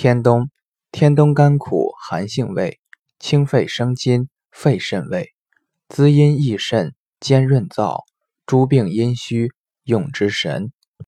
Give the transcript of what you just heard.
天冬，天冬甘苦，寒性味，清肺生津，肺肾胃，滋阴益肾，兼润燥，诸病阴虚，用之神。